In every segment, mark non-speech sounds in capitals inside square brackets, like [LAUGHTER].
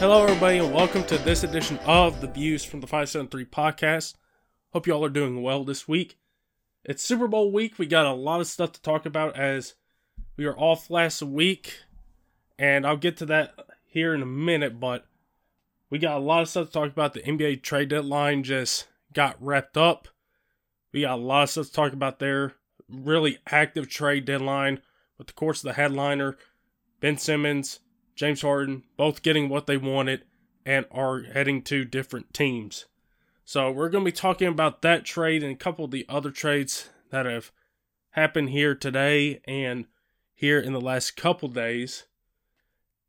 Hello, everybody, and welcome to this edition of the Views from the 573 podcast. Hope you all are doing well this week. It's Super Bowl week. We got a lot of stuff to talk about as we were off last week, and I'll get to that here in a minute, but we got a lot of stuff to talk about. The NBA trade deadline just got wrapped up. We got a lot of stuff to talk about there. Really active trade deadline with the course of the headliner, Ben Simmons, James Harden, both getting what they wanted and are heading to different teams. So we're going to be talking about that trade and a couple of the other trades that have happened here today and here in the last couple days.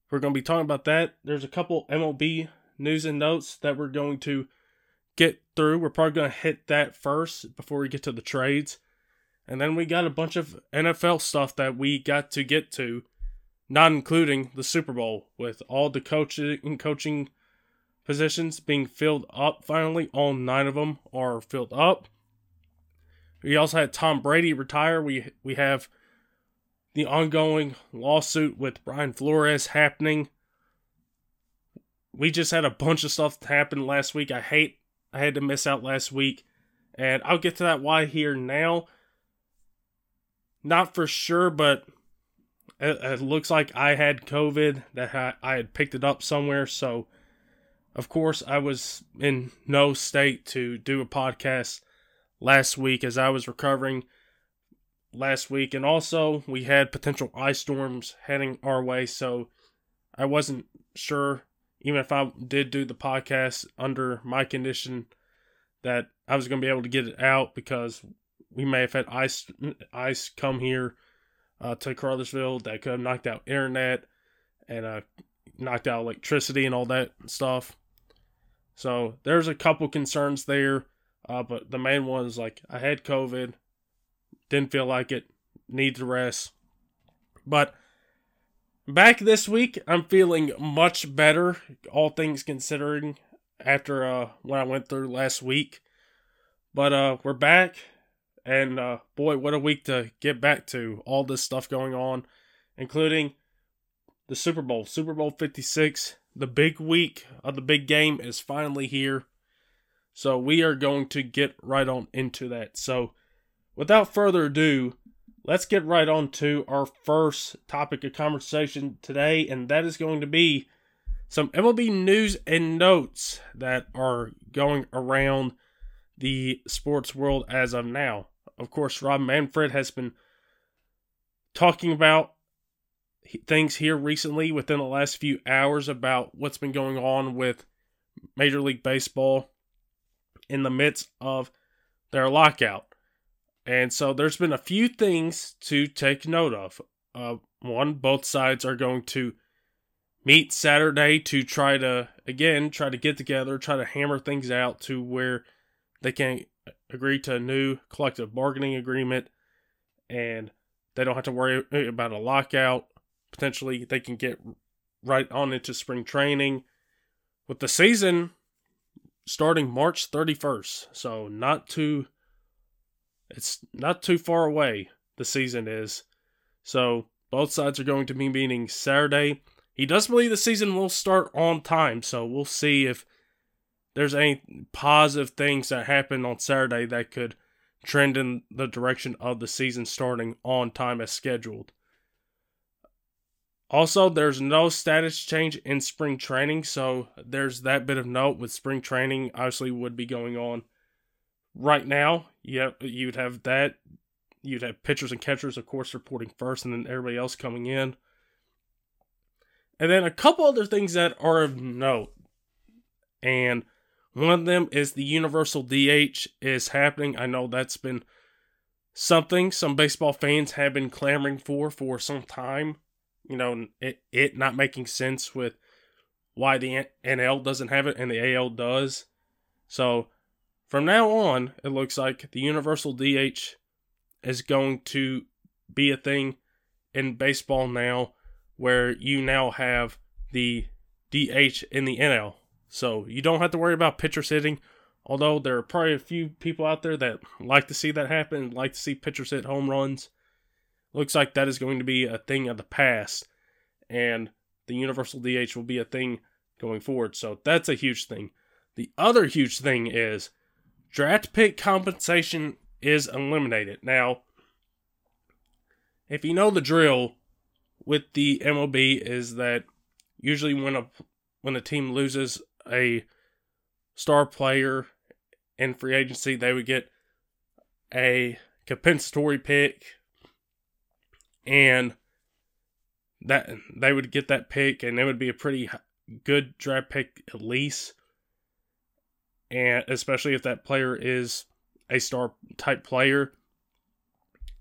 We're going to be talking about that. There's a couple MLB news and notes that we're going to get through. We're probably going to hit that first before we get to the trades. And then we got a bunch of NFL stuff that we got to get to not including the Super Bowl, with all the coaching coaching positions being filled up finally. All nine of them are filled up. We also had Tom Brady retire. We we have the ongoing lawsuit with Brian Flores happening. We just had a bunch of stuff happen last week. I hate I had to miss out last week, and I'll get to that why here now. Not for sure, but it, it looks like I had COVID, that I, I had picked it up somewhere. So, of course, I was in no state to do a podcast last week as I was recovering last week. And also, we had potential ice storms heading our way. So, I wasn't sure, even if I did do the podcast under my condition, that I was going to be able to get it out because we may have had ice ice come here uh, to Cartersville that could have knocked out internet and uh, knocked out electricity and all that stuff. So there's a couple concerns there, uh, but the main one is like I had COVID, didn't feel like it, need to rest. But back this week, I'm feeling much better, all things considering, after uh, what I went through last week. But uh, we're back. And uh, boy, what a week to get back to all this stuff going on, including the Super Bowl. Super Bowl 56, the big week of the big game is finally here. So we are going to get right on into that. So without further ado, let's get right on to our first topic of conversation today, and that is going to be some MLB news and notes that are going around the sports world as of now. Of course, Rob Manfred has been talking about things here recently within the last few hours about what's been going on with Major League Baseball in the midst of their lockout. And so there's been a few things to take note of. Uh, one, both sides are going to meet Saturday to try to, again, try to get together, try to hammer things out to where they can agree to a new collective bargaining agreement and they don't have to worry about a lockout. Potentially, they can get right on into spring training with the season starting March 31st. So, not too it's not too far away the season is. So, both sides are going to be meeting Saturday. He does believe the season will start on time, so we'll see if there's any positive things that happen on Saturday that could trend in the direction of the season starting on time as scheduled. Also, there's no status change in spring training, so there's that bit of note with spring training obviously would be going on right now. Yeah, you'd have that. You'd have pitchers and catchers, of course, reporting first, and then everybody else coming in. And then a couple other things that are of note. And one of them is the universal DH is happening. I know that's been something some baseball fans have been clamoring for for some time. You know, it, it not making sense with why the NL doesn't have it and the AL does. So from now on, it looks like the universal DH is going to be a thing in baseball now where you now have the DH in the NL. So you don't have to worry about pitchers hitting. Although there are probably a few people out there that like to see that happen, like to see pitchers hit home runs. Looks like that is going to be a thing of the past, and the universal DH will be a thing going forward. So that's a huge thing. The other huge thing is draft pick compensation is eliminated. Now, if you know the drill with the MLB is that usually when a when a team loses a star player in free agency, they would get a compensatory pick and that they would get that pick and it would be a pretty good draft pick at least. And especially if that player is a star type player.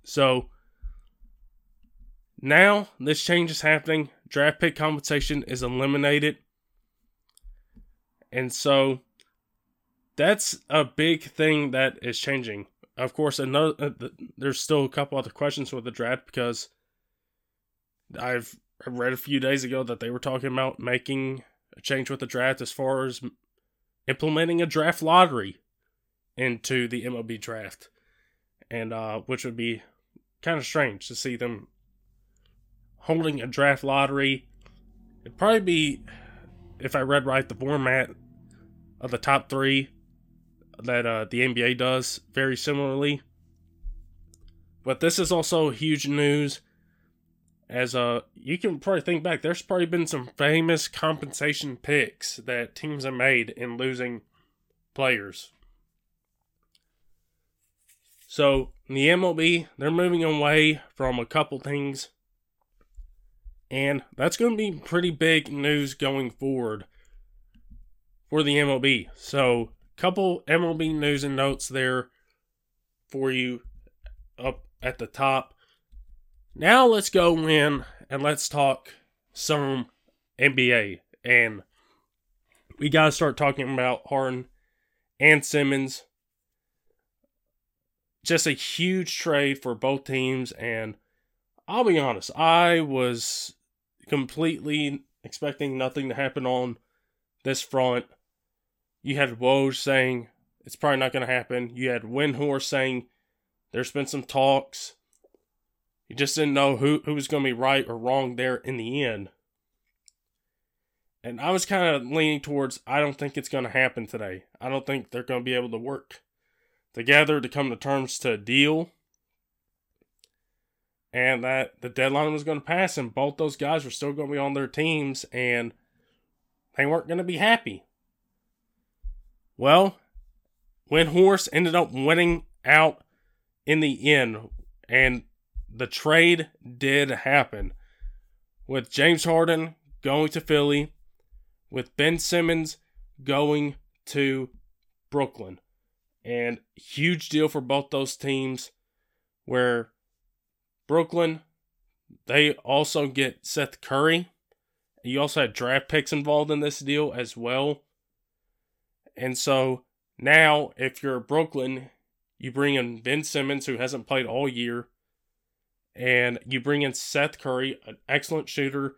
So now this change is happening. Draft pick compensation is eliminated and so that's a big thing that is changing of course, another uh, there's still a couple other questions with the draft because I've read a few days ago that they were talking about making a change with the draft as far as implementing a draft lottery into the MLB draft, and uh, which would be kind of strange to see them holding a draft lottery. It'd probably be, if I read right, the format of the top three that uh, the NBA does very similarly. But this is also huge news as uh you can probably think back there's probably been some famous compensation picks that teams have made in losing players. So, the MLB, they're moving away from a couple things and that's going to be pretty big news going forward for the MLB. So, couple MLB news and notes there for you up at the top. Now let's go in and let's talk some NBA. And we got to start talking about Harden and Simmons. Just a huge trade for both teams. And I'll be honest, I was completely expecting nothing to happen on this front. You had Woj saying it's probably not going to happen. You had Windhorst saying there's been some talks. You just didn't know who, who was going to be right or wrong there in the end. And I was kind of leaning towards I don't think it's going to happen today. I don't think they're going to be able to work together to come to terms to a deal. And that the deadline was going to pass, and both those guys were still going to be on their teams, and they weren't going to be happy. Well, Windhorst ended up winning out in the end, and the trade did happen with James Harden going to Philly, with Ben Simmons going to Brooklyn. And huge deal for both those teams where Brooklyn they also get Seth Curry. You also had draft picks involved in this deal as well. And so now, if you're Brooklyn, you bring in Ben Simmons, who hasn't played all year, and you bring in Seth Curry, an excellent shooter,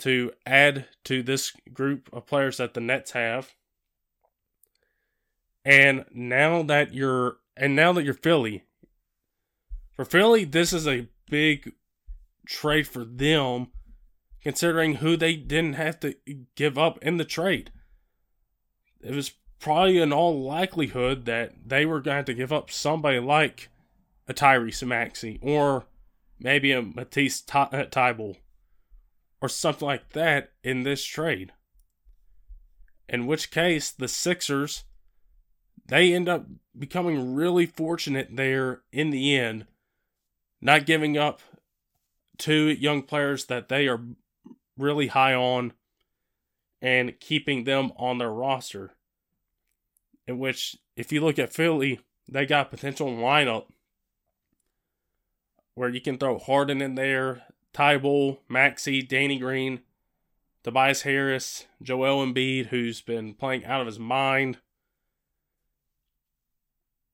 to add to this group of players that the Nets have. And now that you're and now that you're Philly, for Philly, this is a big trade for them, considering who they didn't have to give up in the trade it was probably in all likelihood that they were going to give up somebody like a Tyrese Maxey or maybe a Matisse uh, Thybulle or something like that in this trade. In which case, the Sixers, they end up becoming really fortunate there in the end, not giving up two young players that they are really high on and keeping them on their roster. In which, if you look at Philly, they got potential lineup where you can throw Harden in there, Thybulle, Maxey, Danny Green, Tobias Harris, Joel Embiid, who's been playing out of his mind.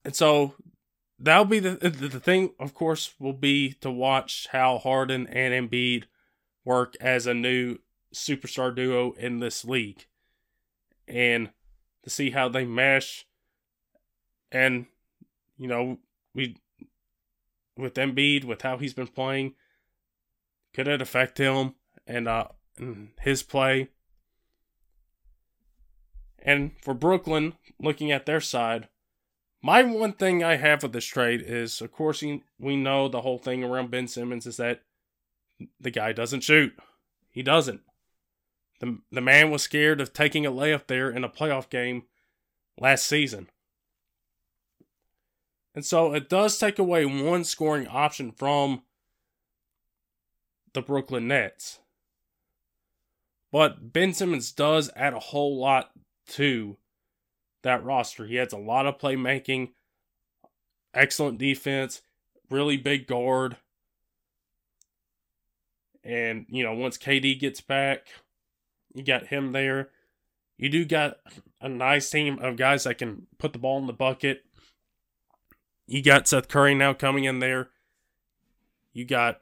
And so that'll be the the thing. Of course, will be to watch how Harden and Embiid work as a new superstar duo in this league, and to see how they mesh. And you know, we with Embiid, with how he's been playing, could it affect him and uh his play? And for Brooklyn, looking at their side, my one thing I have with this trade is, of course, we know the whole thing around Ben Simmons is that the guy doesn't shoot. He doesn't. The, the man was scared of taking a layup there in a playoff game last season. And so it does take away one scoring option from the Brooklyn Nets. But Ben Simmons does add a whole lot to that roster. He adds a lot of playmaking, excellent defense, really big guard. And, you know, once KD gets back, you got him there. You do got a nice team of guys that can put the ball in the bucket. You got Seth Curry now coming in there. You got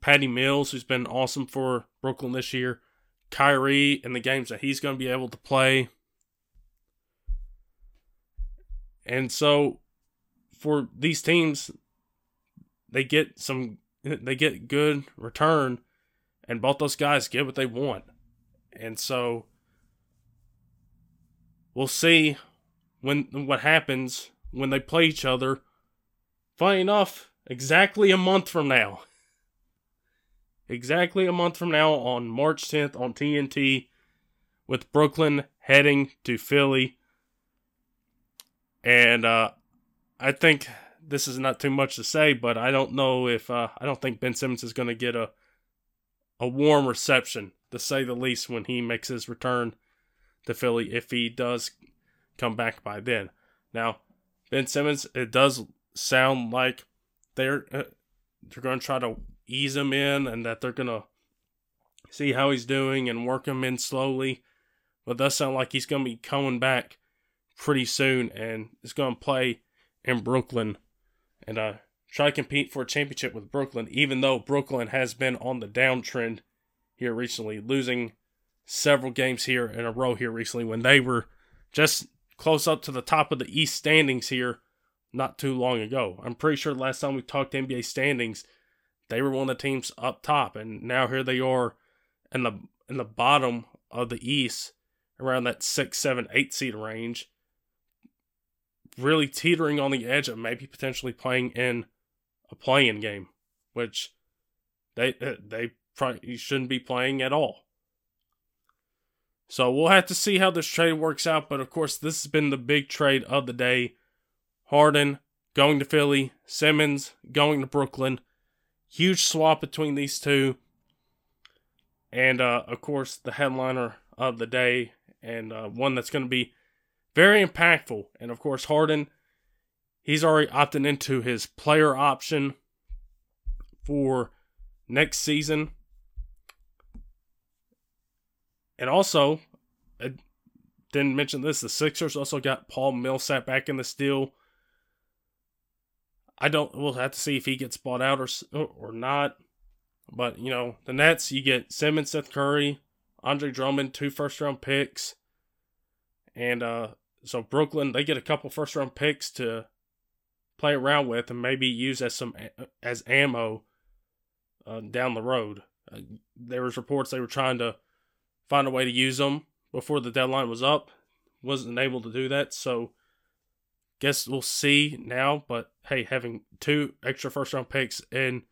Patty Mills, who's been awesome for Brooklyn this year. Kyrie and the games that he's going to be able to play. And so for these teams, they get some they get good return and both those guys get what they want. And so we'll see when what happens when they play each other. Funny enough, exactly a month from now. Exactly a month from now on March 10th on TNT with Brooklyn heading to Philly and uh, I think this is not too much to say, but I don't know if uh, I don't think Ben Simmons is going to get a a warm reception, to say the least, when he makes his return to Philly if he does come back by then. Now, Ben Simmons, it does sound like they're uh, they're going to try to ease him in and that they're going to see how he's doing and work him in slowly. But it does sound like he's going to be coming back pretty soon and is going to play in Brooklyn and uh, try to compete for a championship with Brooklyn, even though Brooklyn has been on the downtrend here recently, losing several games here in a row here recently when they were just close up to the top of the East standings here not too long ago. I'm pretty sure last time we talked NBA standings, they were one of the teams up top, and now here they are in the in the bottom of the East, around that six, seven, eight seed range really teetering on the edge of maybe potentially playing in a play-in game, which they they probably shouldn't be playing at all. So we'll have to see how this trade works out. But of course, this has been the big trade of the day. Harden going to Philly, Simmons going to Brooklyn. Huge swap between these two. And uh, of course, the headliner of the day, and uh, one that's going to be very impactful. And of course, Harden, he's already opted into his player option for next season. And also, I didn't mention this, the Sixers also got Paul Millsap back in the deal. I don't. We'll have to see if he gets bought out or or not. But you know, the Nets, you get Simmons, Seth Curry, Andre Drummond, two first round picks, and uh, so Brooklyn, they get a couple first round picks to play around with and maybe use as some as ammo uh, down the road. Uh, there was reports they were trying to find a way to use them before the deadline was up. Wasn't able to do that, so guess we'll see now. But hey, having two extra first round picks and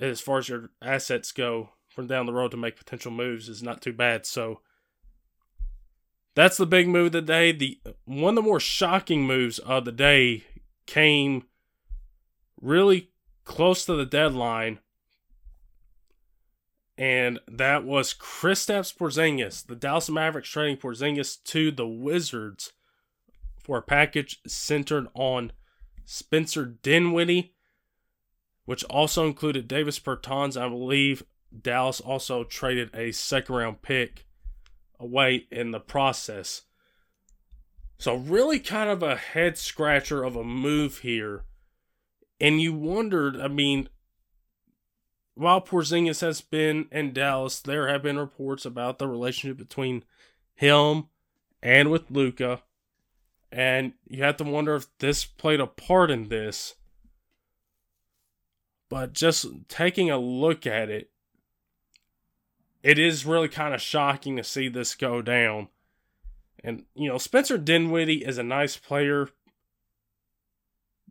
as far as your assets go from down the road to make potential moves is not too bad. So that's the big move of the day. The one of the more shocking moves of the day came really close to the deadline, and that was Kristaps Porzingis, the Dallas Mavericks trading Porzingis to the Wizards for a package centered on Spencer Dinwiddie, which also included Davis Bertans. I believe Dallas also traded a second round pick away in the process. So, really kind of a head scratcher of a move here. And you wondered, I mean, while Porzingis has been in Dallas, there have been reports about the relationship between him and with Luka, And you have to wonder if this played a part in this. But just taking a look at it, it is really kind of shocking to see this go down. And, you know, Spencer Dinwiddie is a nice player,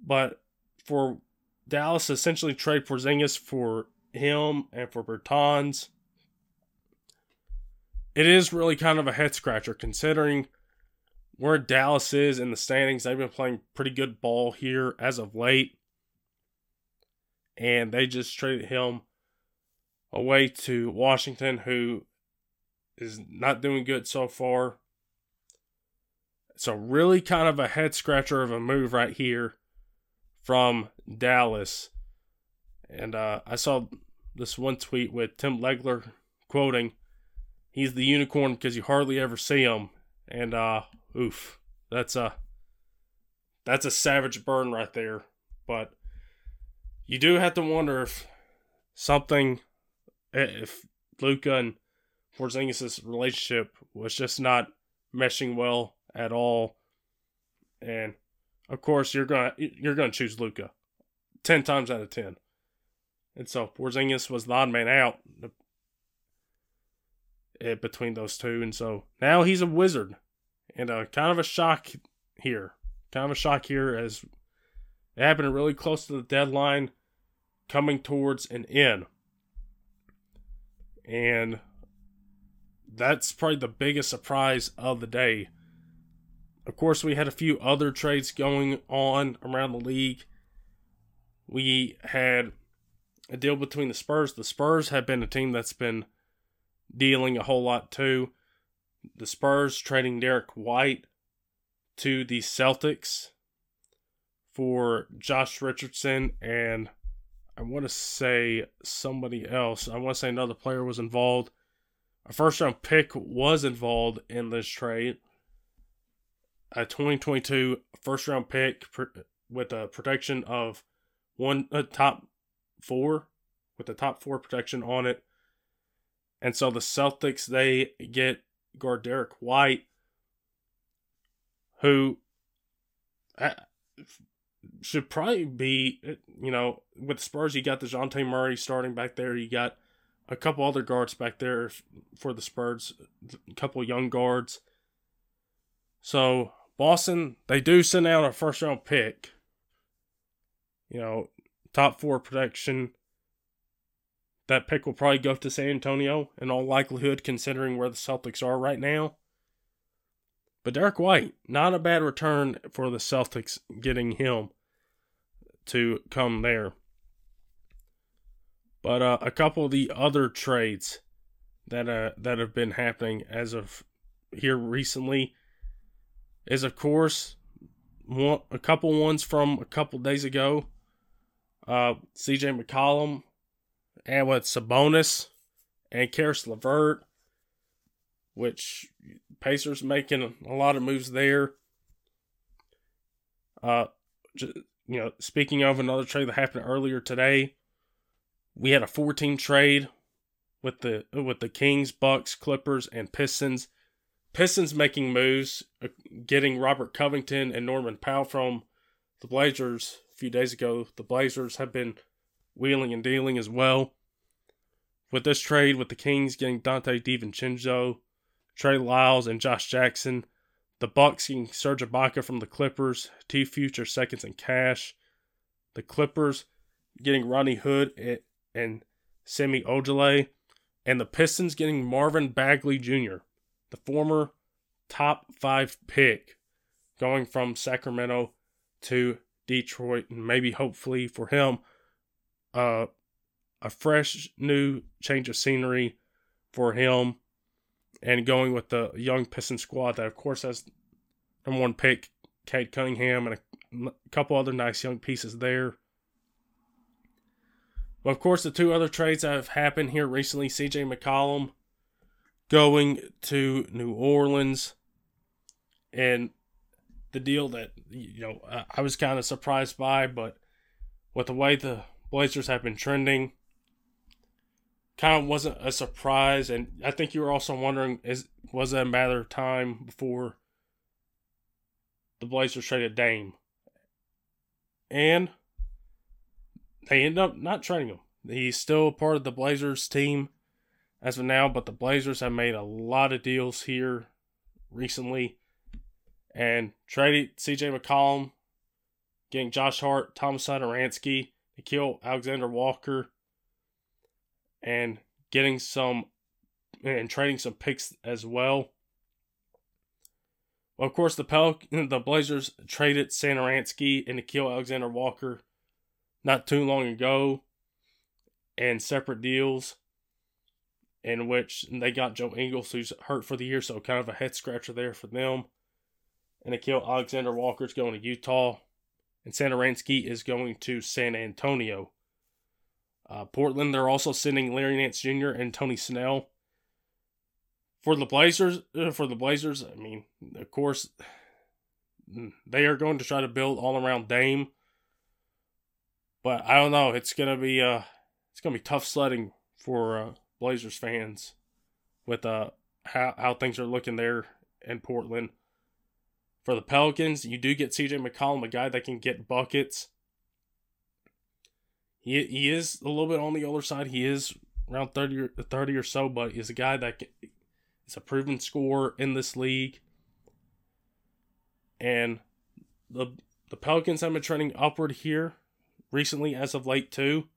but for Dallas essentially trade Porzingis for him and for Bertans, it is really kind of a head scratcher considering where Dallas is in the standings. They've been playing pretty good ball here as of late. And they just traded him away to Washington, who is not doing good so far. So, really kind of a head scratcher of a move right here from Dallas. And uh, I saw this one tweet with Tim Legler quoting, He's the unicorn because you hardly ever see him. And uh, oof, that's a that's a savage burn right there. But you do have to wonder if something, if Luka and Porzingis' relationship was just not meshing well at all. And of course, you're gonna you're gonna choose Luka ten times out of ten. And so Porzingis was the odd man out eh, between those two, and so now he's a wizard and uh, kind of a shock here. Kind of a shock here as it happened really close to the deadline, coming towards an end. And that's probably the biggest surprise of the day. Of course, we had a few other trades going on around the league. We had a deal between the Spurs. The Spurs have been a team that's been dealing a whole lot too the Spurs trading Derrick White to the Celtics for Josh Richardson and I want to say somebody else. I want to say another player was involved. A first round pick was involved in this trade. A 2022 first round pick with a protection of one uh, top four, with the top four protection on it. And so the Celtics they get guard Derrick White, who uh, should probably be, you know, with the Spurs, you got the Dejounte Murray starting back there. You got a couple other guards back there for the Spurs, a couple young guards. So Boston, they do send out a first round pick. You know, top four protection that pick will probably go to San Antonio in all likelihood, considering where the Celtics are right now. But Derrick White, not a bad return for the Celtics getting him to come there. But uh, a couple of the other trades that uh, that have been happening as of here recently is, of course, one, a couple ones from a couple days ago. Uh, C.J. McCollum and with Sabonis and Caris LeVert, which Pacers making a lot of moves there. Uh, you know, speaking of another trade that happened earlier today, we had a 14 trade with the with the Kings, Bucks, Clippers, and Pistons. Pistons making moves, uh, getting Robert Covington and Norman Powell from the Blazers a few days ago. The Blazers have been wheeling and dealing as well. With this trade, with the Kings getting Donte DiVincenzo, Trey Lyles, and Josh Jackson, the Bucks getting Serge Ibaka from the Clippers, two future seconds in cash. The Clippers getting Rodney Hood and Semi Ojeleye, and the Pistons getting Marvin Bagley Jr., the former top five pick, going from Sacramento to Detroit, and maybe hopefully for him, uh, a fresh new change of scenery for him and going with the young Piston squad that, of course, has number one pick, Cade Cunningham, and a couple other nice young pieces there. But of course, the two other trades that have happened here recently CJ McCollum going to New Orleans, and the deal that, you know, I was kind of surprised by, but with the way the Blazers have been trending, kind of wasn't a surprise. And I think you were also wondering, is was it a matter of time before the Blazers traded Dame? And they end up not trading him. He's still part of the Blazers team as of now, but the Blazers have made a lot of deals here recently. And traded CJ McCollum, getting Josh Hart, Thomas Satoransky, Nickeil Alexander Walker, and getting some and trading some picks as well. Well, of course, the Pel- [LAUGHS] the Blazers traded Satoransky and Nickeil Alexander Walker not too long ago in separate deals in which they got Joe Ingles, who's hurt for the year, so kind of a head scratcher there for them. And Nickeil Alexander Walker is going to Utah, and Satoransky is going to San Antonio. Uh, Portland, they're also sending Larry Nance Jr. and Tony Snell. For the Blazers, uh, for the Blazers, I mean, of course, they are going to try to build all around Dame. But I don't know. It's gonna be uh, it's gonna be tough sledding for uh, Blazers fans with uh how how things are looking there in Portland. For the Pelicans, you do get CJ McCollum, a guy that can get buckets he he is a little bit on the older side. He is around 30 or, 30 or so, but he's a guy that is a proven scorer in this league. And the the Pelicans have been trending upward here recently as of late too.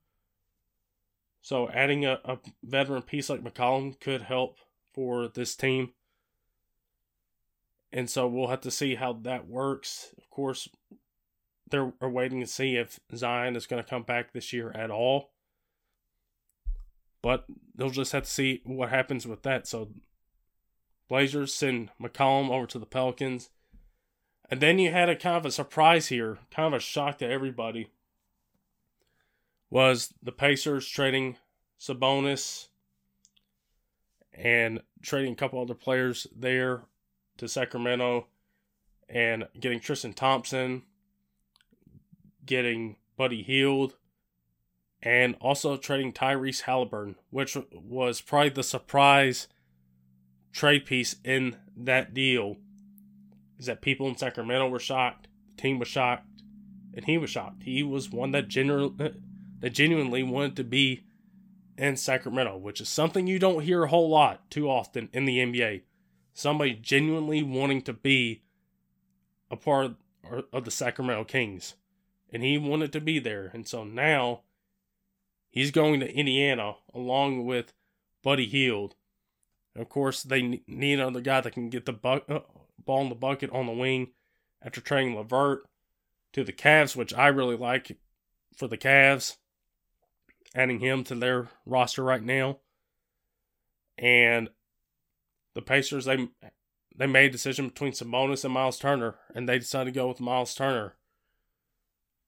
So adding a, a veteran piece like McCollum could help for this team. And so we'll have to see how that works. Of course, they're waiting to see if Zion is going to come back this year at all. But they'll just have to see what happens with that. So Blazers send McCollum over to the Pelicans. And then you had a kind of a surprise here, kind of a shock to everybody. Was the Pacers trading Sabonis and trading a couple other players there to Sacramento and getting Tristan Thompson getting Buddy Hield, and also trading Tyrese Halliburton, which was probably the surprise trade piece in that deal. Is that people in Sacramento were shocked, the team was shocked, and he was shocked. He was one that genuinely, that genuinely wanted to be in Sacramento, which is something you don't hear a whole lot too often in the NBA. Somebody genuinely wanting to be a part of the Sacramento Kings and he wanted to be there. And so now he's going to Indiana along with Buddy Hield. Of course, they need another guy that can get the bu- uh, ball in the bucket on the wing after trading LeVert to the Cavs, which I really like for the Cavs, adding him to their roster right now. And the Pacers, they they made a decision between Sabonis and Miles Turner, and they decided to go with Miles Turner.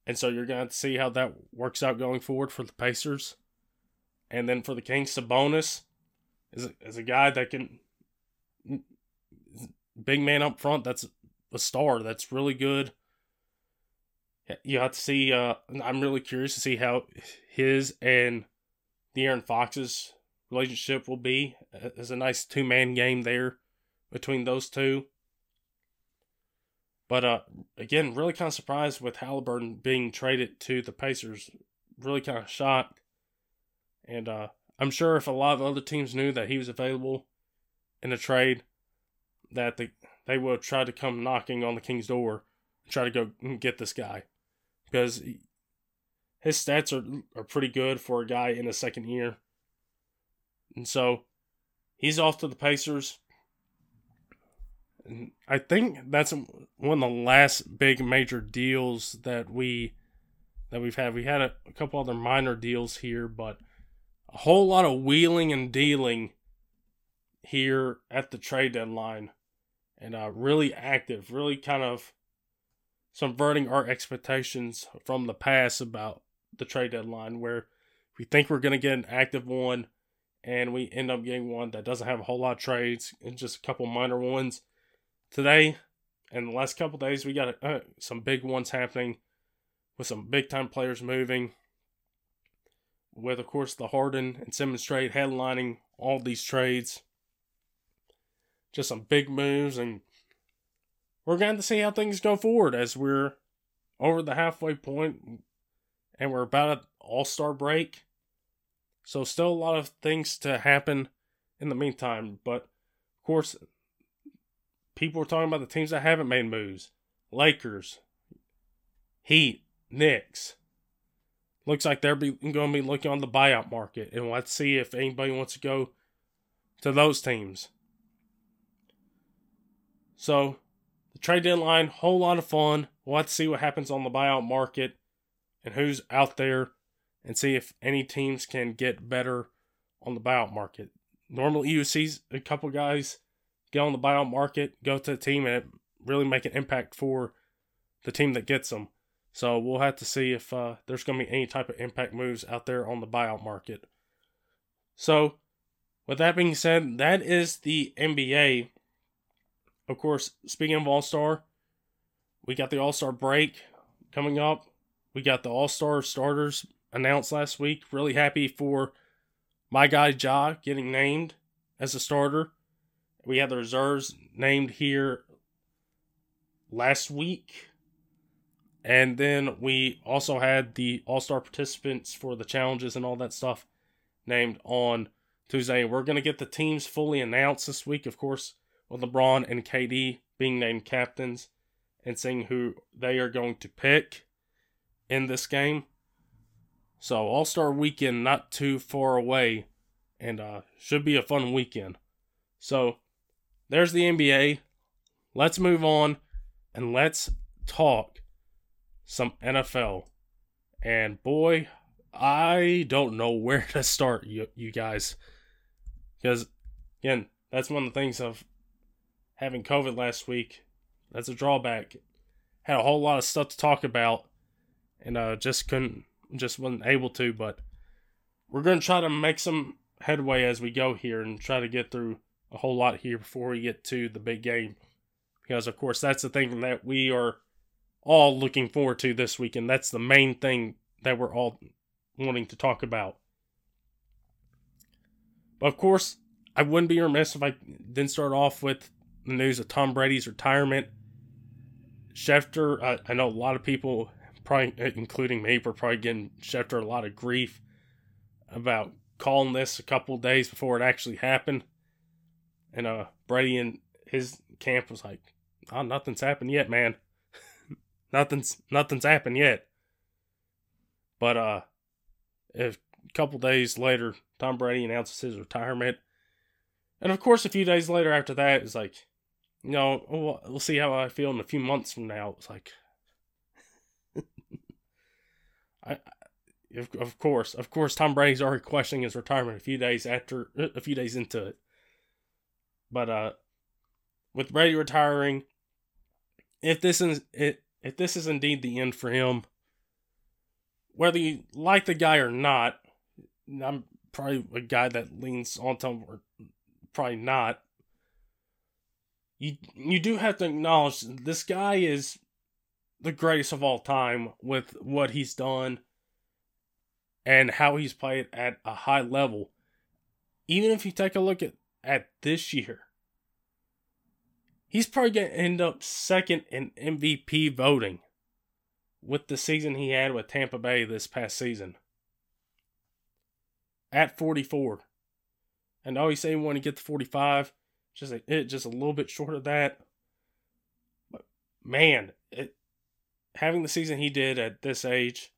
And so you're going to see how that works out going forward for the Pacers. And then for the Kings, Sabonis is a, is a guy that can big man up front. That's a star. That's really good. You have to see. Uh, I'm really curious to see how his and the De'Aaron Fox's relationship will be. There's a nice two man game there between those two. But uh, again, really kind of surprised with Halliburton being traded to the Pacers. Really kind of shocked. And uh, I'm sure if a lot of other teams knew that he was available in a trade, that they, they would try to come knocking on the King's door and try to go get this guy. Because his stats are, are pretty good for a guy in a second year. And so he's off to the Pacers. I think that's one of the last big major deals that we that we've had. We had a, a couple other minor deals here, but a whole lot of wheeling and dealing here at the trade deadline, and uh, really active, really kind of subverting our expectations from the past about the trade deadline, where we think we're going to get an active one, and we end up getting one that doesn't have a whole lot of trades and just a couple minor ones. Today and the last couple days we got uh, some big ones happening with some big time players moving with of course the Harden and Simmons trade headlining all these trades. Just some big moves and we're going to see how things go forward as we're over the halfway point and we're about at all-star break so still a lot of things to happen in the meantime but of course people are talking about the teams that haven't made moves. Lakers, Heat, Knicks. Looks like they're going to be looking on the buyout market, and let's see if anybody wants to go to those teams. So, the trade deadline, whole lot of fun. To see what happens on the buyout market and who's out there, and see if any teams can get better on the buyout market. Normally, you see a couple guys get on the buyout market, go to the team, and really make an impact for the team that gets them. So we'll have to see if uh, there's going to be any type of impact moves out there on the buyout market. So, with that being said, that is the NBA. Of course, speaking of All Star, we got the All Star break coming up. We got the All Star starters announced last week. Really happy for my guy Ja getting named as a starter. We had the reserves named here last week. And then we also had the All Star participants for the challenges and all that stuff named on Tuesday. We're going to get the teams fully announced this week, of course, with LeBron and KD being named captains and seeing who they are going to pick in this game. So, All Star weekend not too far away and uh, should be a fun weekend. So, there's the NBA. Let's move on and let's talk some NFL. And boy, I don't know where to start, you, you guys. Because, again, that's one of the things of having COVID last week. That's a drawback. Had a whole lot of stuff to talk about, and uh, just couldn't, just wasn't able to. But we're going to try to make some headway as we go here and try to get through a whole lot here before we get to the big game. Because, of course, that's the thing that we are all looking forward to this weekend. That's the main thing that we're all wanting to talk about. But of course, I wouldn't be remiss if I didn't start off with the news of Tom Brady's retirement. Schefter, I, I know a lot of people, probably including me, were probably getting Schefter a lot of grief about calling this a couple days before it actually happened. And uh, Brady and his camp was like, "Oh, nothing's happened yet, man." [LAUGHS] nothing's nothing's happened yet. But uh, a couple days later, Tom Brady announces his retirement, and of course, a few days later after that, it's like, you know, we'll, we'll see how I feel in a few months from now. It's like, I, of, of course, of course, Tom Brady's already questioning his retirement a few days after, a few days into it. But uh, with Brady retiring, if this is it, if this is indeed the end for him, whether you like the guy or not, I'm probably a guy that leans on Tom, or probably not. You you do have to acknowledge this guy is the greatest of all time with what he's done and how he's played at a high level. Even if you take a look at, at this year, he's probably going to end up second in MVP voting with the season he had with Tampa Bay this past season. At 44. And know he said he wanted to get to 45. Just a, just a little bit short of that. But man, it, having the season he did at this age,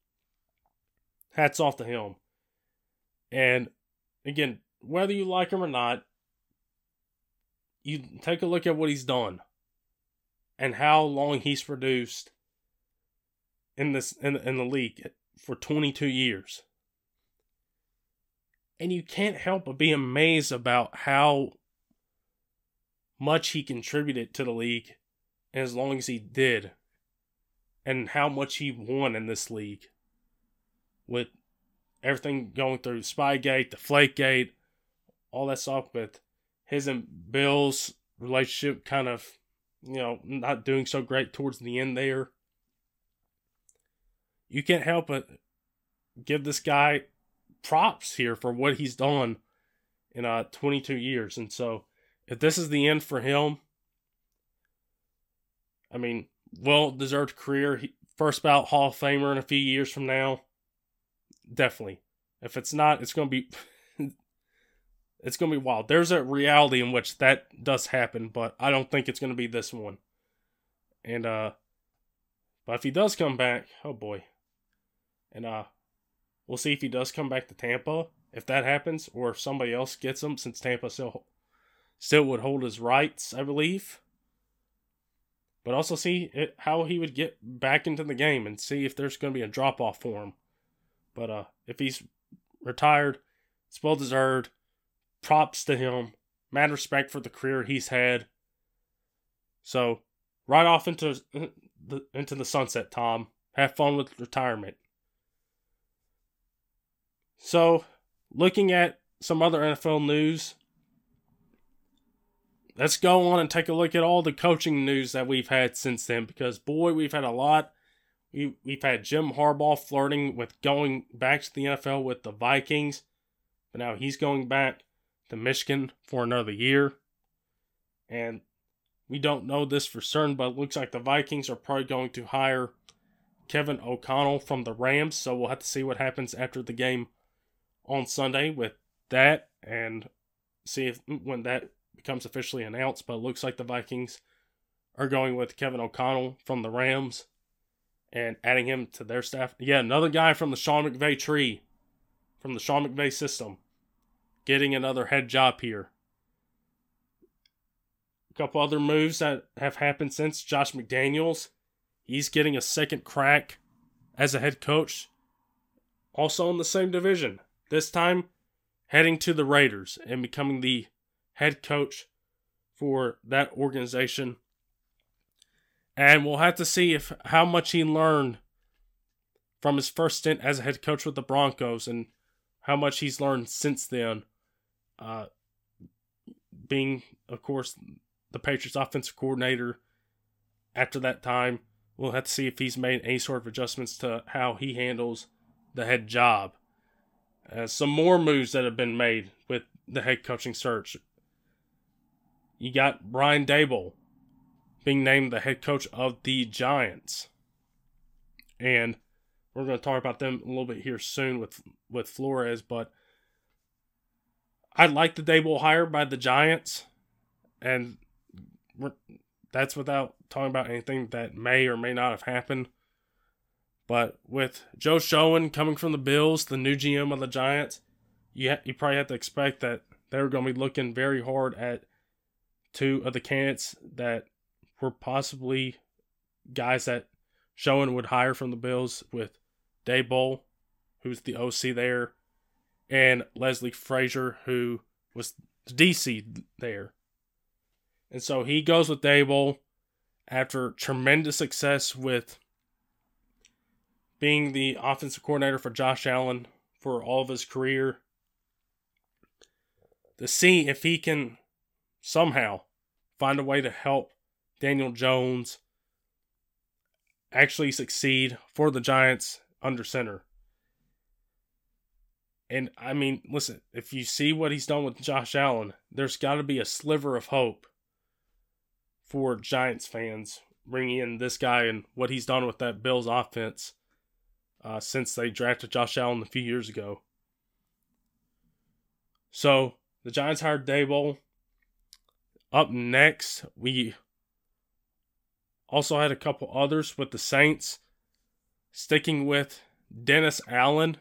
hats off to him. And again, whether you like him or not, you take a look at what he's done and how long he's produced in this in, in the league for 22 years. And you can't help but be amazed about how much he contributed to the league as long as he did and how much he won in this league with everything going through Spygate, Deflategate, all that stuff with his and Bill's relationship kind of, you know, not doing so great towards the end there. You can't help but give this guy props here for what he's done in uh 22 years. And so if this is the end for him, I mean, well deserved career. He, first ballot Hall of Famer in a few years from now. Definitely. If it's not, it's going to be [LAUGHS] it's going to be wild. There's a reality in which that does happen, but I don't think it's going to be this one. And uh but if he does come back, oh boy. And uh we'll see if he does come back to Tampa if that happens or if somebody else gets him since Tampa still still would hold his rights, I believe. But also see it, how he would get back into the game and see if there's going to be a drop off for him. But uh if he's retired, it's well deserved. Props to him. Mad respect for the career he's had. So, right off into the into the sunset, Tom. Have fun with retirement. So, looking at some other NFL news, let's go on and take a look at all the coaching news that we've had since then because boy, we've had a lot. We we've had Jim Harbaugh flirting with going back to the NFL with the Vikings, but now he's going back to Michigan for another year. And we don't know this for certain, but it looks like the Vikings are probably going to hire Kevin O'Connell from the Rams, so we'll have to see what happens after the game on Sunday with that and see if when that becomes officially announced. But it looks like the Vikings are going with Kevin O'Connell from the Rams and adding him to their staff. Yeah, another guy from the Sean McVay tree, from the Sean McVay system, getting another head job here. A couple other moves that have happened since Josh McDaniels. He's getting a second crack as a head coach, also in the same division. This time, heading to the Raiders and becoming the head coach for that organization and we'll have to see if how much he learned from his first stint as a head coach with the Broncos and how much he's learned since then. Uh, being, of course, the Patriots offensive coordinator after that time, we'll have to see if he's made any sort of adjustments to how he handles the head job. Uh, some more moves that have been made with the head coaching search. You got Brian Daboll being named the head coach of the Giants. And we're going to talk about them a little bit here soon with with Flores, but I like the Daboll hire by the Giants, and that's without talking about anything that may or may not have happened. But with Joe Schoen coming from the Bills, the new GM of the Giants, you ha- you probably have to expect that they're going to be looking very hard at two of the candidates that were possibly guys that Schoen would hire from the Bills with Daboll, who's the OC there, and Leslie Frazier, who was the DC there. And so he goes with Daboll after tremendous success with being the offensive coordinator for Josh Allen for all of his career. To see if he can somehow find a way to help Daniel Jones actually succeed for the Giants under center. And I mean, listen, if you see what he's done with Josh Allen, there's got to be a sliver of hope for Giants fans bringing in this guy and what he's done with that Bills offense uh, since they drafted Josh Allen a few years ago. So the Giants hired Daboll. Up next, we also had a couple others with the Saints. Sticking with Dennis Allen,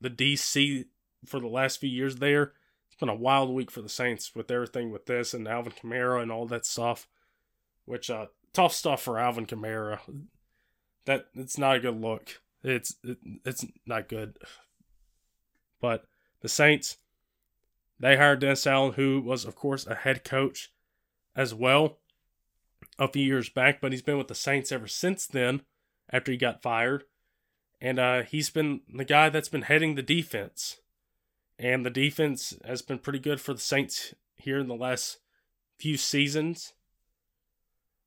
the DC for the last few years there. It's been a wild week for the Saints with everything with this and Alvin Kamara and all that stuff. Which uh tough stuff for Alvin Kamara. That it's not a good look. It's it, it's not good. But the Saints they hired Dennis Allen, who was of course a head coach as well a few years back, but he's been with the Saints ever since then after he got fired. And uh, he's been the guy that's been heading the defense. And the defense has been pretty good for the Saints here in the last few seasons.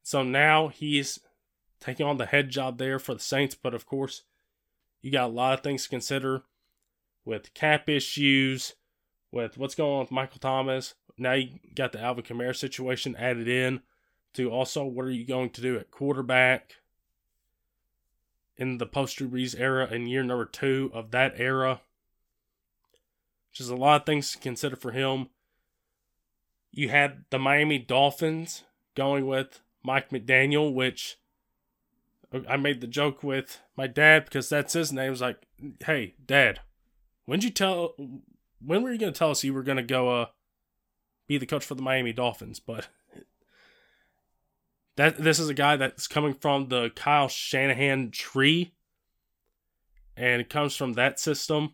So now he's taking on the head job there for the Saints. But of course, you got a lot of things to consider with cap issues, with what's going on with Michael Thomas. Now you got the Alvin Kamara situation added in to also what are you going to do at quarterback in the post Drew Brees era in year number two of that era. Which is a lot of things to consider for him. you had the Miami Dolphins going with Mike McDaniel, which I made the joke with my dad because that's his name. I was like, "Hey, Dad, when'd you tell? When were you going to tell us you were going to go uh, be the coach for the Miami Dolphins?" But that this is a guy that's coming from the Kyle Shanahan tree, and comes from that system.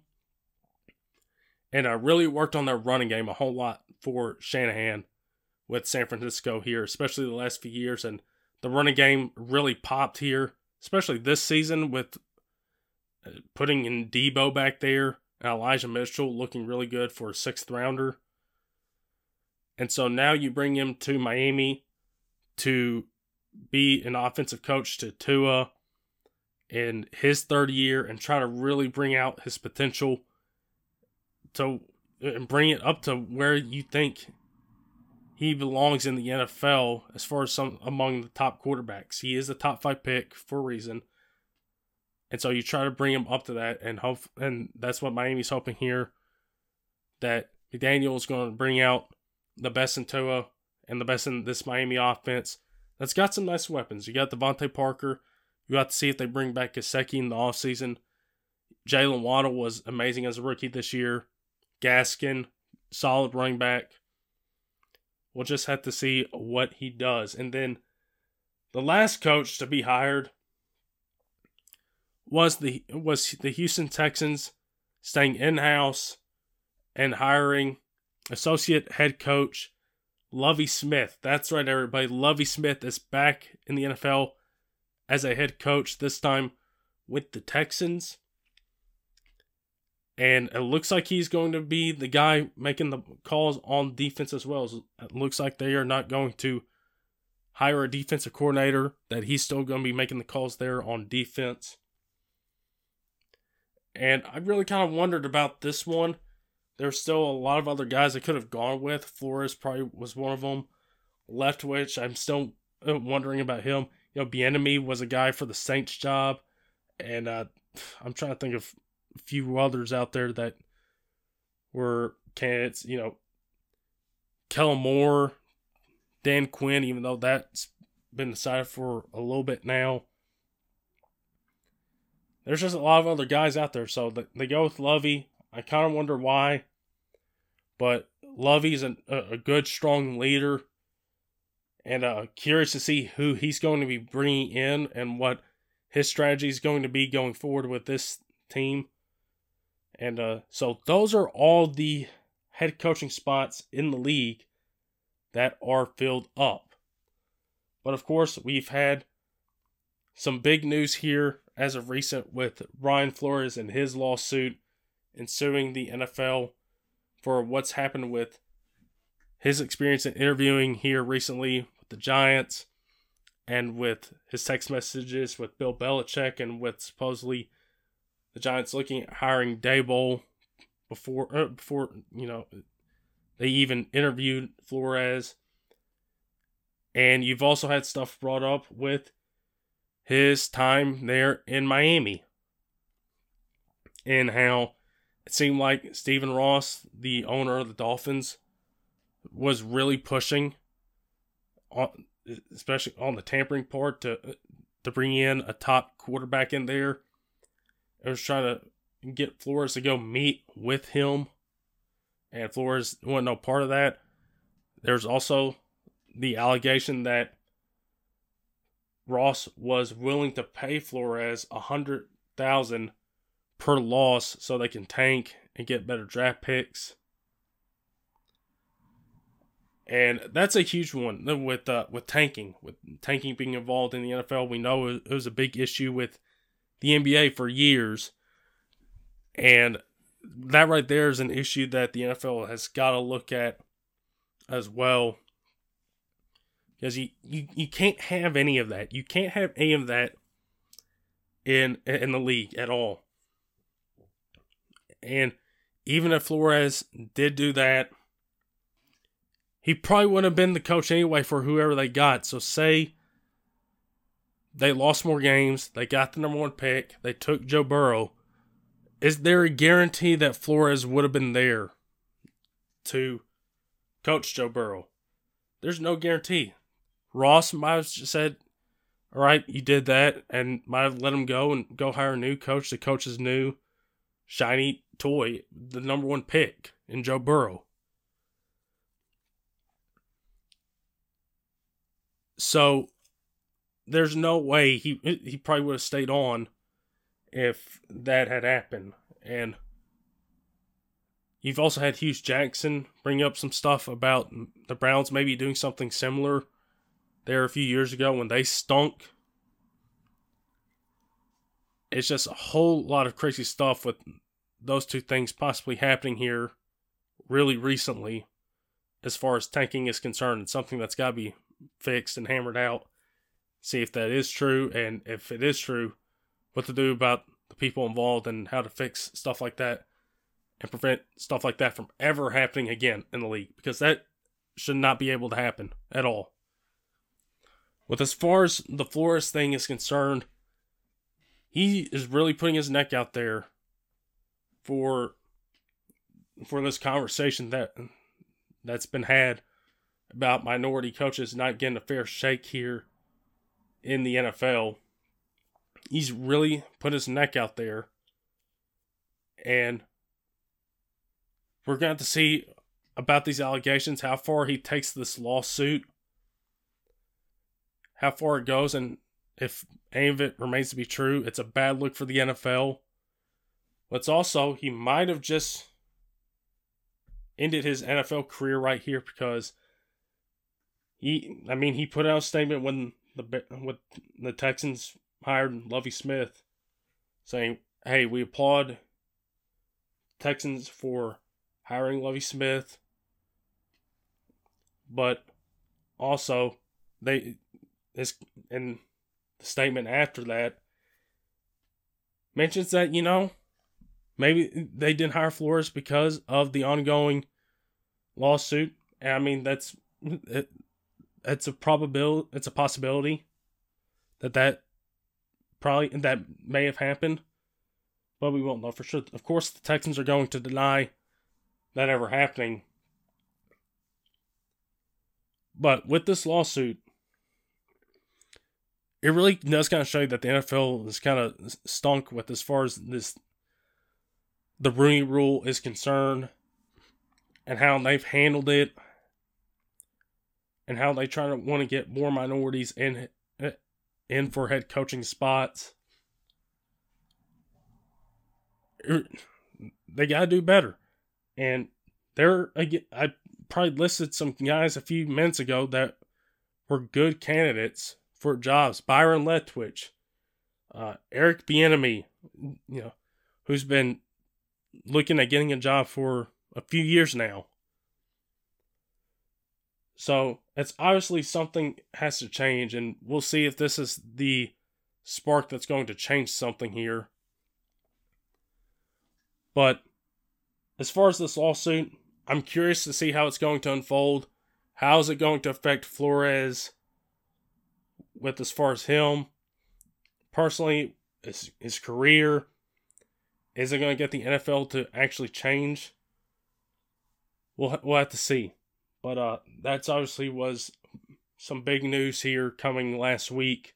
And I really worked on their running game a whole lot for Shanahan with San Francisco here, especially the last few years. And the running game really popped here, especially this season with uh, putting in Deebo back there and Elijah Mitchell looking really good for a sixth rounder. And so now you bring him to Miami to be an offensive coach to Tua in his third year and try to really bring out his potential to and bring it up to where you think he belongs in the NFL as far as some among the top quarterbacks. He is a top five pick for a reason. And so you try to bring him up to that and hope and that's what Miami's hoping here. That McDaniel is going to bring out the best in Tua and the best in this Miami offense. That's got some nice weapons. You got DeVante Parker. You got to see if they bring back Gesicki in the offseason. Jaylen Waddle was amazing as a rookie this year. Gaskin, solid running back. We'll just have to see what he does. And then the last coach to be hired was the was the Houston Texans staying in-house and hiring associate head coach Lovie Smith. That's right, everybody. Lovie Smith is back in the NFL as a head coach, this time with the Texans. And it looks like he's going to be the guy making the calls on defense as well. It looks like they are not going to hire a defensive coordinator, that he's still going to be making the calls there on defense. And I really kind of wondered about this one. There's still a lot of other guys I could have gone with. Flores probably was one of them. Leftwich, I'm still uh, wondering about him. You know, Bieniemy was a guy for the Saints job, and uh, I'm trying to think of a few others out there that were candidates. You know, Kellen Moore, Dan Quinn, even though that's been decided for a little bit now. There's just a lot of other guys out there, so they go with Lovie. I kind of wonder why, but Lovie's an, a, good, strong leader, and uh, curious to see who he's going to be bringing in and what his strategy is going to be going forward with this team. And uh, so those are all the head coaching spots in the league that are filled up. But of course, we've had some big news here as of recent with Brian Flores and his lawsuit and suing the NFL for what's happened with his experience in interviewing here recently with the Giants and with his text messages with Bill Belichick and with supposedly the Giants looking at hiring Daboll before uh, before you know they even interviewed Flores. And you've also had stuff brought up with his time there in Miami and how it seemed like Stephen Ross, the owner of the Dolphins, was really pushing on especially on the tampering part to to bring in a top quarterback in there. I was trying to get Flores to go meet with him, and Flores wasn't no part of that. There's also the allegation that Ross was willing to pay Flores a hundred thousand per loss so they can tank and get better draft picks. And that's a huge one with uh, with tanking, with tanking being involved in the NFL. We know it was a big issue with the NBA for years, and that right there is an issue that the NFL has got to look at as well. Because you, you, you can't have any of that. You can't have any of that in in the league at all. And even if Flores did do that, he probably wouldn't have been the coach anyway for whoever they got. So say they lost more games, they got the number one pick, they took Joe Burrow. Is there a guarantee that Flores would have been there to coach Joe Burrow. There's no guarantee. Ross might have said, all right, you did that, and might have let him go and go hire a new coach. The coach is new, shiny toy, the number one pick in Joe Burrow. So there's no way he he probably would have stayed on if that had happened. And you've also had Hue Jackson bring up some stuff about the Browns maybe doing something similar there a few years ago when they stunk. It's just a whole lot of crazy stuff with those two things possibly happening here really recently as far as tanking is concerned. It's something that's got to be fixed and hammered out. See if that is true, and if it is true, what to do about the people involved and how to fix stuff like that and prevent stuff like that from ever happening again in the league because that should not be able to happen at all. With as far as the Flores thing is concerned, he is really putting his neck out there for for this conversation that that's been had about minority coaches not getting a fair shake here in the NFL. He's really put his neck out there. And we're going to, see about these allegations, how far he takes this lawsuit, how far it goes, and if any of it remains to be true, it's a bad look for the NFL. But it's also, he might have just ended his NFL career right here because he, I mean, he put out a statement when the with the Texans hired Lovie Smith, saying, "Hey, we applaud Texans for hiring Lovie Smith, but also they this in the statement after that mentions that you know maybe they didn't hire Flores because of the ongoing lawsuit. I mean, that's it, it's a probability, it's a possibility that that probably that may have happened, but we won't know for sure. Of course, the Texans are going to deny that ever happening. But with this lawsuit, it really does kind of show you that the NFL is kind of stunk with as far as this the Rooney Rule is concerned, and how they've handled it, and how they try to want to get more minorities in in for head coaching spots. Er, they got to do better, and there I probably listed some guys a few minutes ago that were good candidates for jobs. Byron Leftwich, uh, Eric Bieniemy, you know, who's been looking at getting a job for a few years now. So it's obviously something has to change, and we'll see if this is the spark that's going to change something here. But as far as this lawsuit, I'm curious to see how it's going to unfold. How is it going to affect Flores with as far as him? Personally, his, his career, is it going to get the NFL to actually change? We'll we'll have to see. But uh, that's obviously was some big news here coming last week,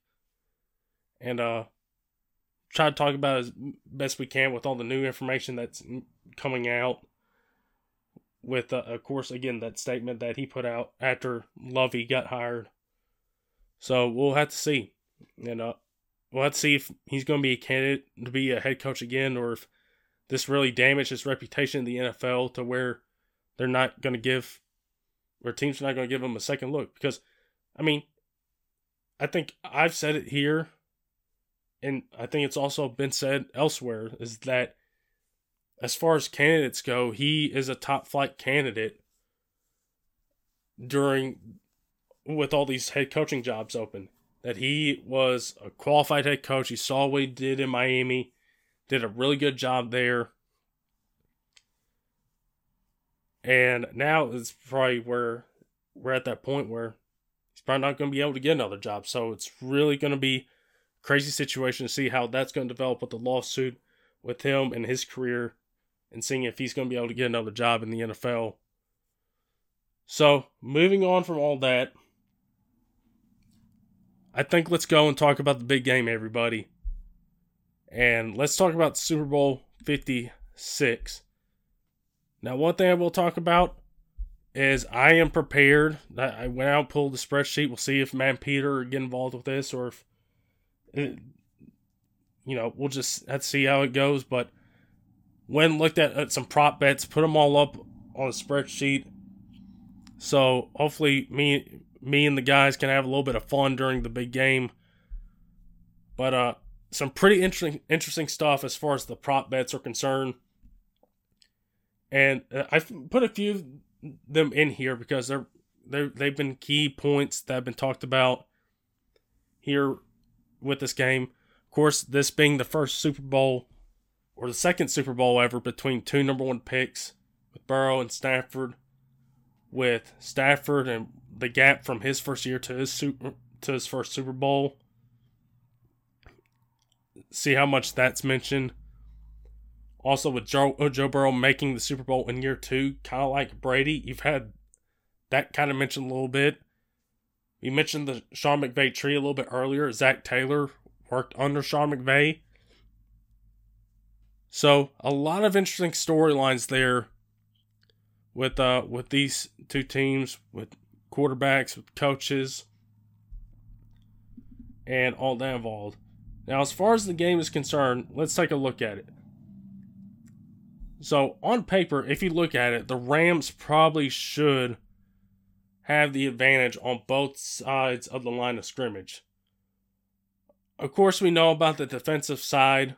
and uh, try to talk about as best we can with all the new information that's coming out. With uh, of course again that statement that he put out after Lovie got hired. So we'll have to see, and uh, to see if he's going to be a candidate to be a head coach again, or if this really damaged his reputation in the NFL to where they're not going to give, or teams are not going to give him a second look. Because, I mean, I think I've said it here, and I think it's also been said elsewhere, is that as far as candidates go, he is a top flight candidate during with all these head coaching jobs open. That he was a qualified head coach. He saw what he did in Miami did a really good job there. And now it's probably where we're at that point where he's probably not going to be able to get another job. So it's really going to be a crazy situation to see how that's going to develop with the lawsuit with him and his career and seeing if he's going to be able to get another job in the NFL. So, moving on from all that, I think let's go and talk about the big game, everybody. And let's talk about Super Bowl 56. Now, one thing I will talk about is I am prepared. I went out, pulled the spreadsheet. We'll see if Man Peter get involved with this or if, it, you know, we'll just to see how it goes. But when looked at, at some prop bets, put them all up on a spreadsheet. So hopefully me me and the guys can have a little bit of fun during the big game. But uh some pretty interesting interesting stuff as far as the prop bets are concerned. And uh, I've put a few of them in here because they're they they've been key points that have been talked about here with this game. Of course, this being the first Super Bowl or the second Super Bowl ever between two number one picks with Burrow and Stafford, with Stafford and the gap from his first year to his super to his first Super Bowl. See how much that's mentioned. Also, with Joe, uh, Joe Burrow making the Super Bowl in year two, kind of like Brady, you've had that kind of mentioned a little bit. We mentioned the Sean McVay tree a little bit earlier. Zac Taylor worked under Sean McVay. So a lot of interesting storylines there with uh with these two teams, with quarterbacks, with coaches, and all that involved. Now, as far as the game is concerned, let's take a look at it. So, on paper, if you look at it, the Rams probably should have the advantage on both sides of the line of scrimmage. Of course, we know about the defensive side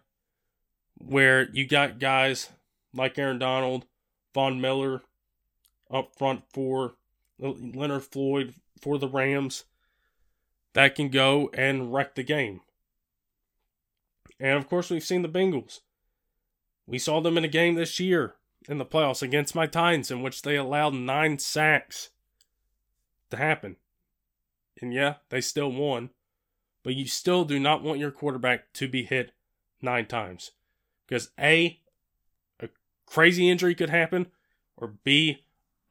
where you got guys like Aaron Donald, Von Miller up front for Leonard Floyd for the Rams that can go and wreck the game. And of course, we've seen the Bengals. We saw them in a game this year in the playoffs against my Titans, in which they allowed nine sacks to happen. And yeah, they still won. But you still do not want your quarterback to be hit nine times. Because A, a crazy injury could happen, or B,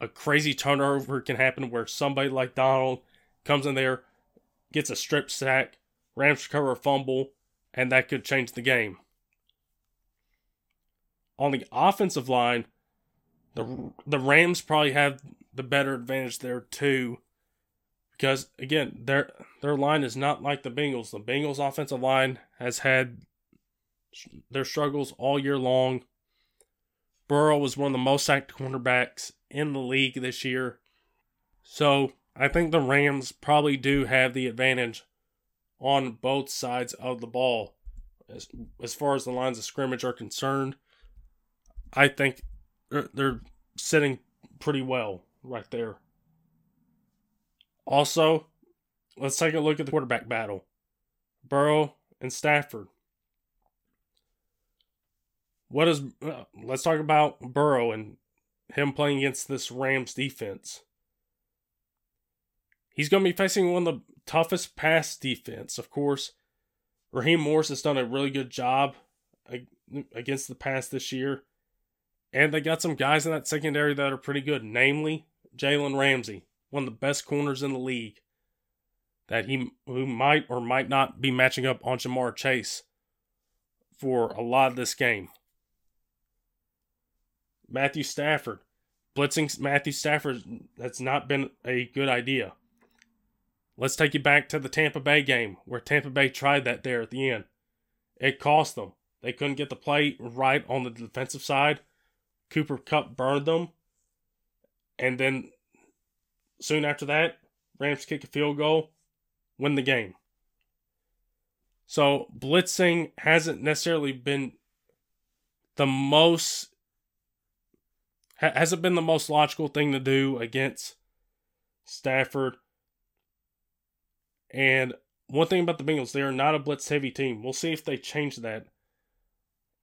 a crazy turnover can happen where somebody like Donald comes in there, gets a strip sack, Rams recover a fumble, and that could change the game. On the offensive line, the the Rams probably have the better advantage there too, because again their their line is not like the Bengals. The Bengals offensive line has had their struggles all year long. Burrow was one of the most sacked cornerbacks in the league this year. So I think the Rams probably do have the advantage on both sides of the ball. As, as far as the lines of scrimmage are concerned, I think they're, sitting pretty well right there. Also, let's take a look at the quarterback battle Burrow and Stafford. What is, uh, let's talk about Burrow and him playing against this Rams defense. He's going to be facing one of the toughest pass defense. Of course, Raheem Morris has done a really good job against the pass this year. And they got some guys in that secondary that are pretty good, namely Jalen Ramsey, one of the best corners in the league. That he who might or might not be matching up on Ja'Marr Chase for a lot of this game. Matthew Stafford. Blitzing Matthew Stafford, that's not been a good idea. Let's take you back to the Tampa Bay game where Tampa Bay tried that there at the end. It cost them. They couldn't get the play right on the defensive side. Cooper Kupp burned them. And then soon after that, Rams kick a field goal, win the game. So blitzing hasn't necessarily been the most has it been the most logical thing to do against Stafford? And one thing about the Bengals, they are not a blitz heavy team. We'll see if they change that.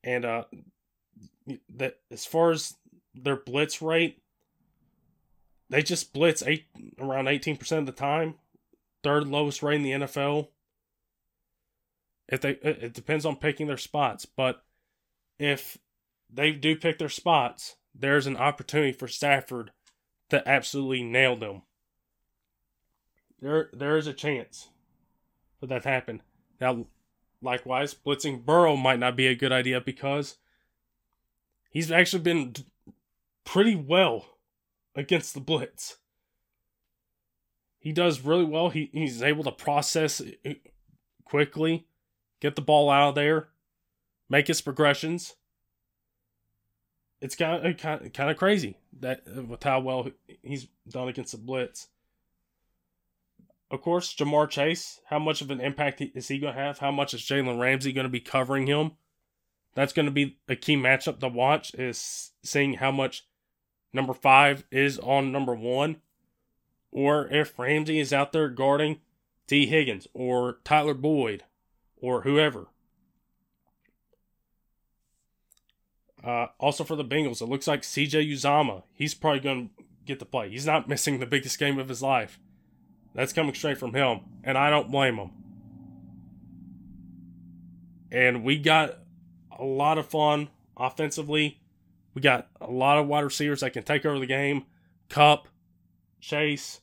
And uh that as far as their blitz rate, they just blitz eight around 18% of the time. Third lowest rate in the NFL. If they it depends on picking their spots, but if they do pick their spots, there's an opportunity for Stafford to absolutely nail them. There, there is a chance for that to happen. Now, likewise, blitzing Burrow might not be a good idea because he's actually been pretty well against the blitz. He does really well. He, he's able to process uh, quickly, get the ball out of there, make his progressions. It's uh, kind of kind of crazy that uh, with how well he's done against the blitz. Of course, Ja'Marr Chase, how much of an impact is he going to have? How much is Jalen Ramsey going to be covering him? That's going to be a key matchup to watch is seeing how much number five is on number one, or if Ramsey is out there guarding Tee Higgins or Tyler Boyd or whoever. Uh, also for the Bengals, it looks like CJ Uzomah. He's probably going to get the play. He's not missing the biggest game of his life. That's coming straight from him, and I don't blame him. And we got a lot of fun offensively. We got a lot of wide receivers that can take over the game. Kupp, Chase,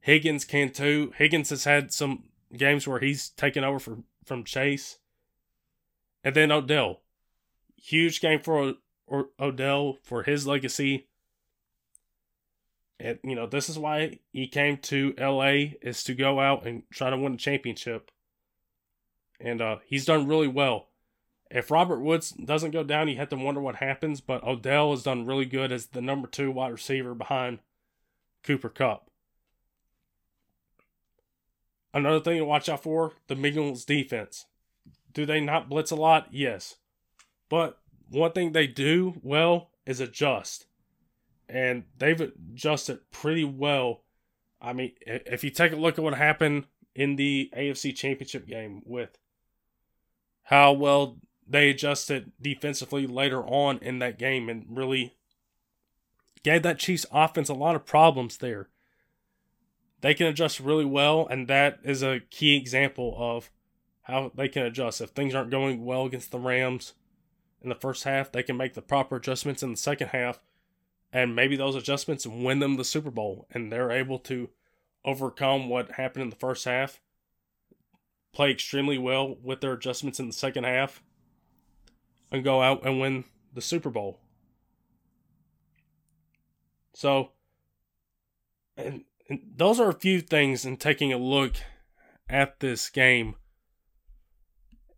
Higgins can too. Higgins has had some games where he's taken over for, from Chase. And then Odell. Huge game for o- Odell for his legacy. And, you know, this is why he came to LA is to go out and try to win a championship. And uh, he's done really well. If Robert Woods doesn't go down, you have to wonder what happens. But Odell has done really good as the number two wide receiver behind Cooper Kupp. Another thing to watch out for the Bengals defense. Do they not blitz a lot? Yes. But one thing they do well is adjust. And they've adjusted pretty well. I mean, if you take a look at what happened in the AFC Championship game with how well they adjusted defensively later on in that game and really gave that Chiefs offense a lot of problems there. They can adjust really well, and that is a key example of how they can adjust. If things aren't going well against the Rams in the first half, they can make the proper adjustments in the second half, and maybe those adjustments win them the Super Bowl, and they're able to overcome what happened in the first half, play extremely well with their adjustments in the second half, and go out and win the Super Bowl. So, and, and those are a few things in taking a look at this game.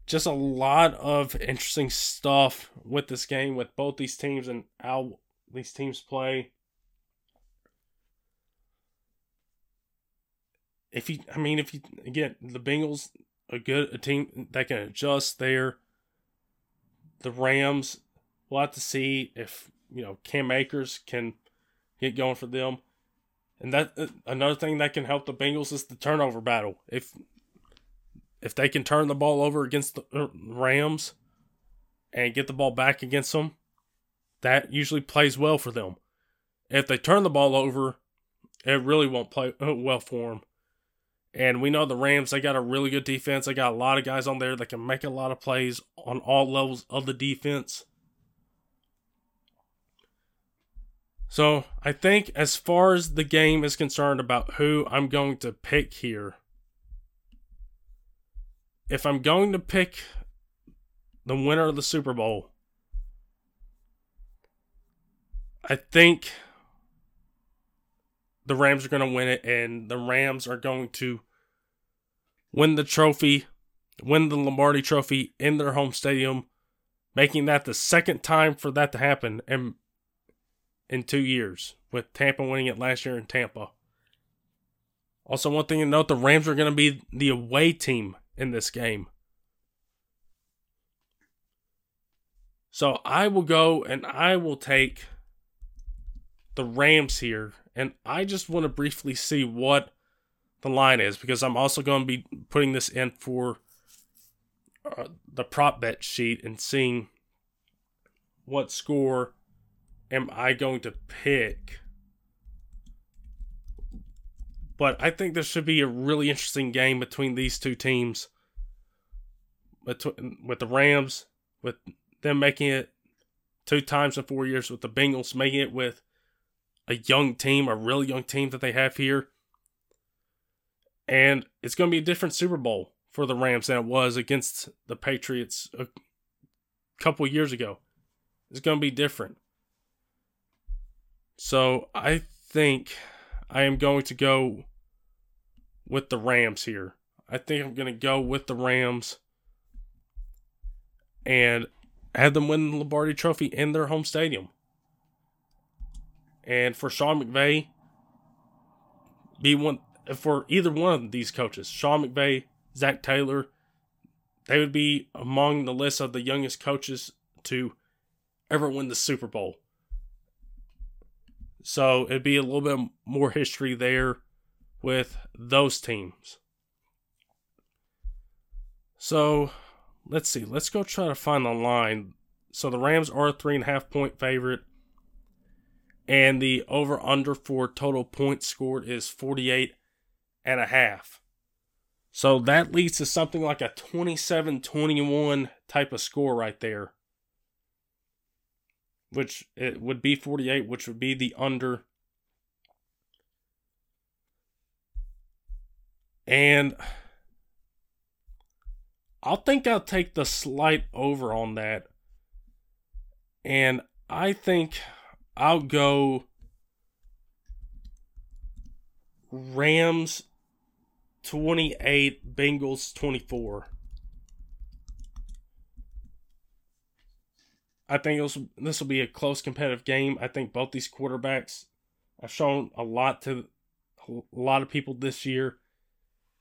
Just a lot of interesting stuff with this game, with both these teams and how these teams play. If you, I mean, if you again, the Bengals a good a team that can adjust there the Rams, we'll have to see if you know Cam Akers can get going for them. And that uh, another thing that can help the Bengals is the turnover battle. If if they can turn the ball over against the uh, Rams and get the ball back against them, that usually plays well for them. If they turn the ball over, it really won't play uh, well for them. And we know the Rams, they got a really good defense. They got a lot of guys on there that can make a lot of plays on all levels of the defense. So I think as far as the game is concerned about who I'm going to pick here, if I'm going to pick the winner of the Super Bowl, I think the Rams are going to win it, and the Rams are going to win the trophy, win the Lombardi trophy in their home stadium, making that the second time for that to happen in, in two years, with Tampa winning it last year in Tampa. Also, one thing to note the Rams are going to be the away team in this game. So I will go and I will take the Rams here and I just want to briefly see what the line is because I'm also going to be putting this in for uh, the prop bet sheet and seeing what score am I going to pick. But I think this should be a really interesting game between these two teams. Between, with the Rams, with them making it two times in four years, with the Bengals making it with a young team, a really young team that they have here. And it's going to be a different Super Bowl for the Rams than it was against the Patriots a couple years ago. It's going to be different. So I think I am going to go with the Rams here. I think I'm going to go with the Rams and have them win the Lombardi Trophy in their home stadium. And for Sean McVay, be one for either one of these coaches, Sean McVay, Zac Taylor, they would be among the list of the youngest coaches to ever win the Super Bowl. So it'd be a little bit more history there with those teams. So let's see. Let's go try to find the line. So the Rams are a three and a half point favorite. And the over under for total points scored is 48 and a half. So that leads to something like a 27 21 type of score right there. Which it would be 48, which would be the under. And I'll think I'll take the slight over on that. And I think I'll go Rams 28, Bengals 24. I think this will be a close competitive game. I think both these quarterbacks have shown a lot to a lot of people this year.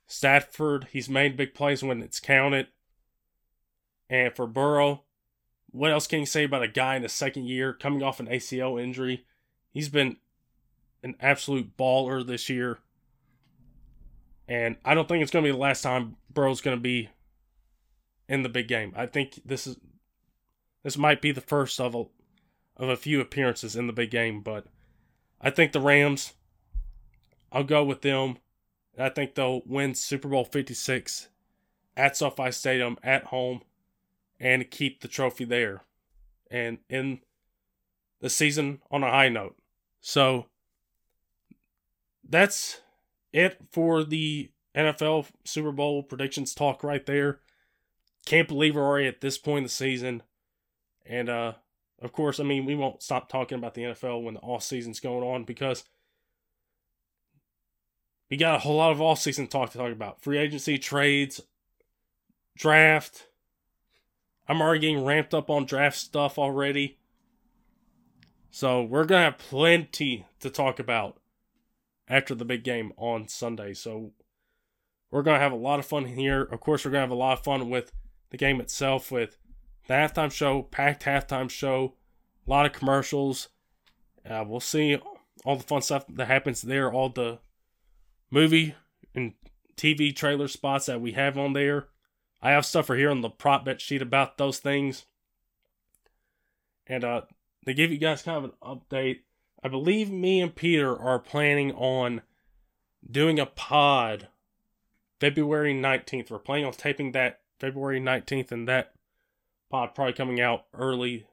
Stafford, he's made big plays when it's counted. And for Burrow, what else can you say about a guy in the second year coming off an ACL injury? He's been an absolute baller this year. And I don't think it's going to be the last time Burrow's going to be in the big game. I think this is this might be the first of a of a few appearances in the big game, but I think the Rams I'll go with them. I think they'll win Super Bowl 56 at SoFi Stadium at home and keep the trophy there and in the season on a high note. So that's it for the NFL Super Bowl predictions talk right there. Can't believe we're already at this point in the season. And uh of course, I mean we won't stop talking about the NFL when the off season's going on because we got a whole lot of off season talk to talk about. Free agency, trades, draft. I'm already getting ramped up on draft stuff already. So we're gonna have plenty to talk about after the big game on Sunday. So we're going to have a lot of fun here. Of course, we're going to have a lot of fun with the game itself with the halftime show, packed halftime show, a lot of commercials. Uh, we'll see all the fun stuff that happens there, all the movie and TV trailer spots that we have on there. I have stuff for here on the prop bet sheet about those things. And uh, they give you guys kind of an update I believe me and Peter are planning on doing a pod February 19th. We're planning on taping that February 19th and that pod probably coming out early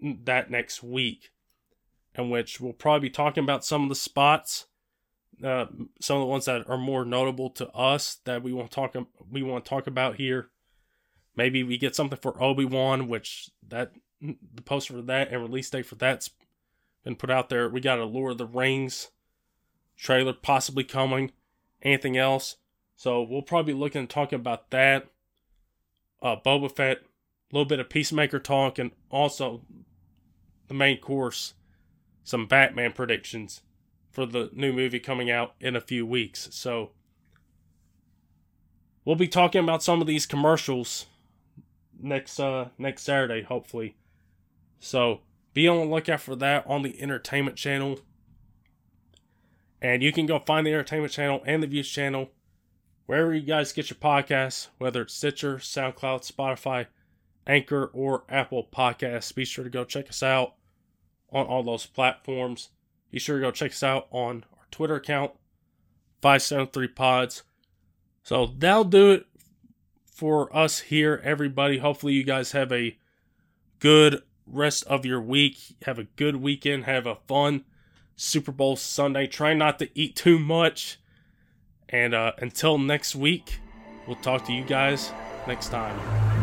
that next week. In which we'll probably be talking about some of the spots, uh, some of the ones that are more notable to us that we want to talk we want to talk about here. Maybe we get something for Obi Wan, which that the poster for that and release date for that's been put out there. We got a Lord of the Rings trailer possibly coming. Anything else? So we'll probably be looking and talking about that. Uh, Boba Fett, little bit of Peacemaker talk, and also the main course, some Batman predictions for the new movie coming out in a few weeks. So we'll be talking about some of these commercials next uh next Saturday, hopefully. So be on the lookout for that on the entertainment channel. And you can go find the entertainment channel and the views channel wherever you guys get your podcasts, whether it's Stitcher, SoundCloud, Spotify, Anchor, or Apple Podcasts. Be sure to go check us out on all those platforms. Be sure to go check us out on our Twitter account, 573pods. So that'll do it for us here, everybody. Hopefully, you guys have a good rest of your week. Have a good weekend. Have a fun Super Bowl Sunday. Try not to eat too much. And uh, until next week, we'll talk to you guys next time.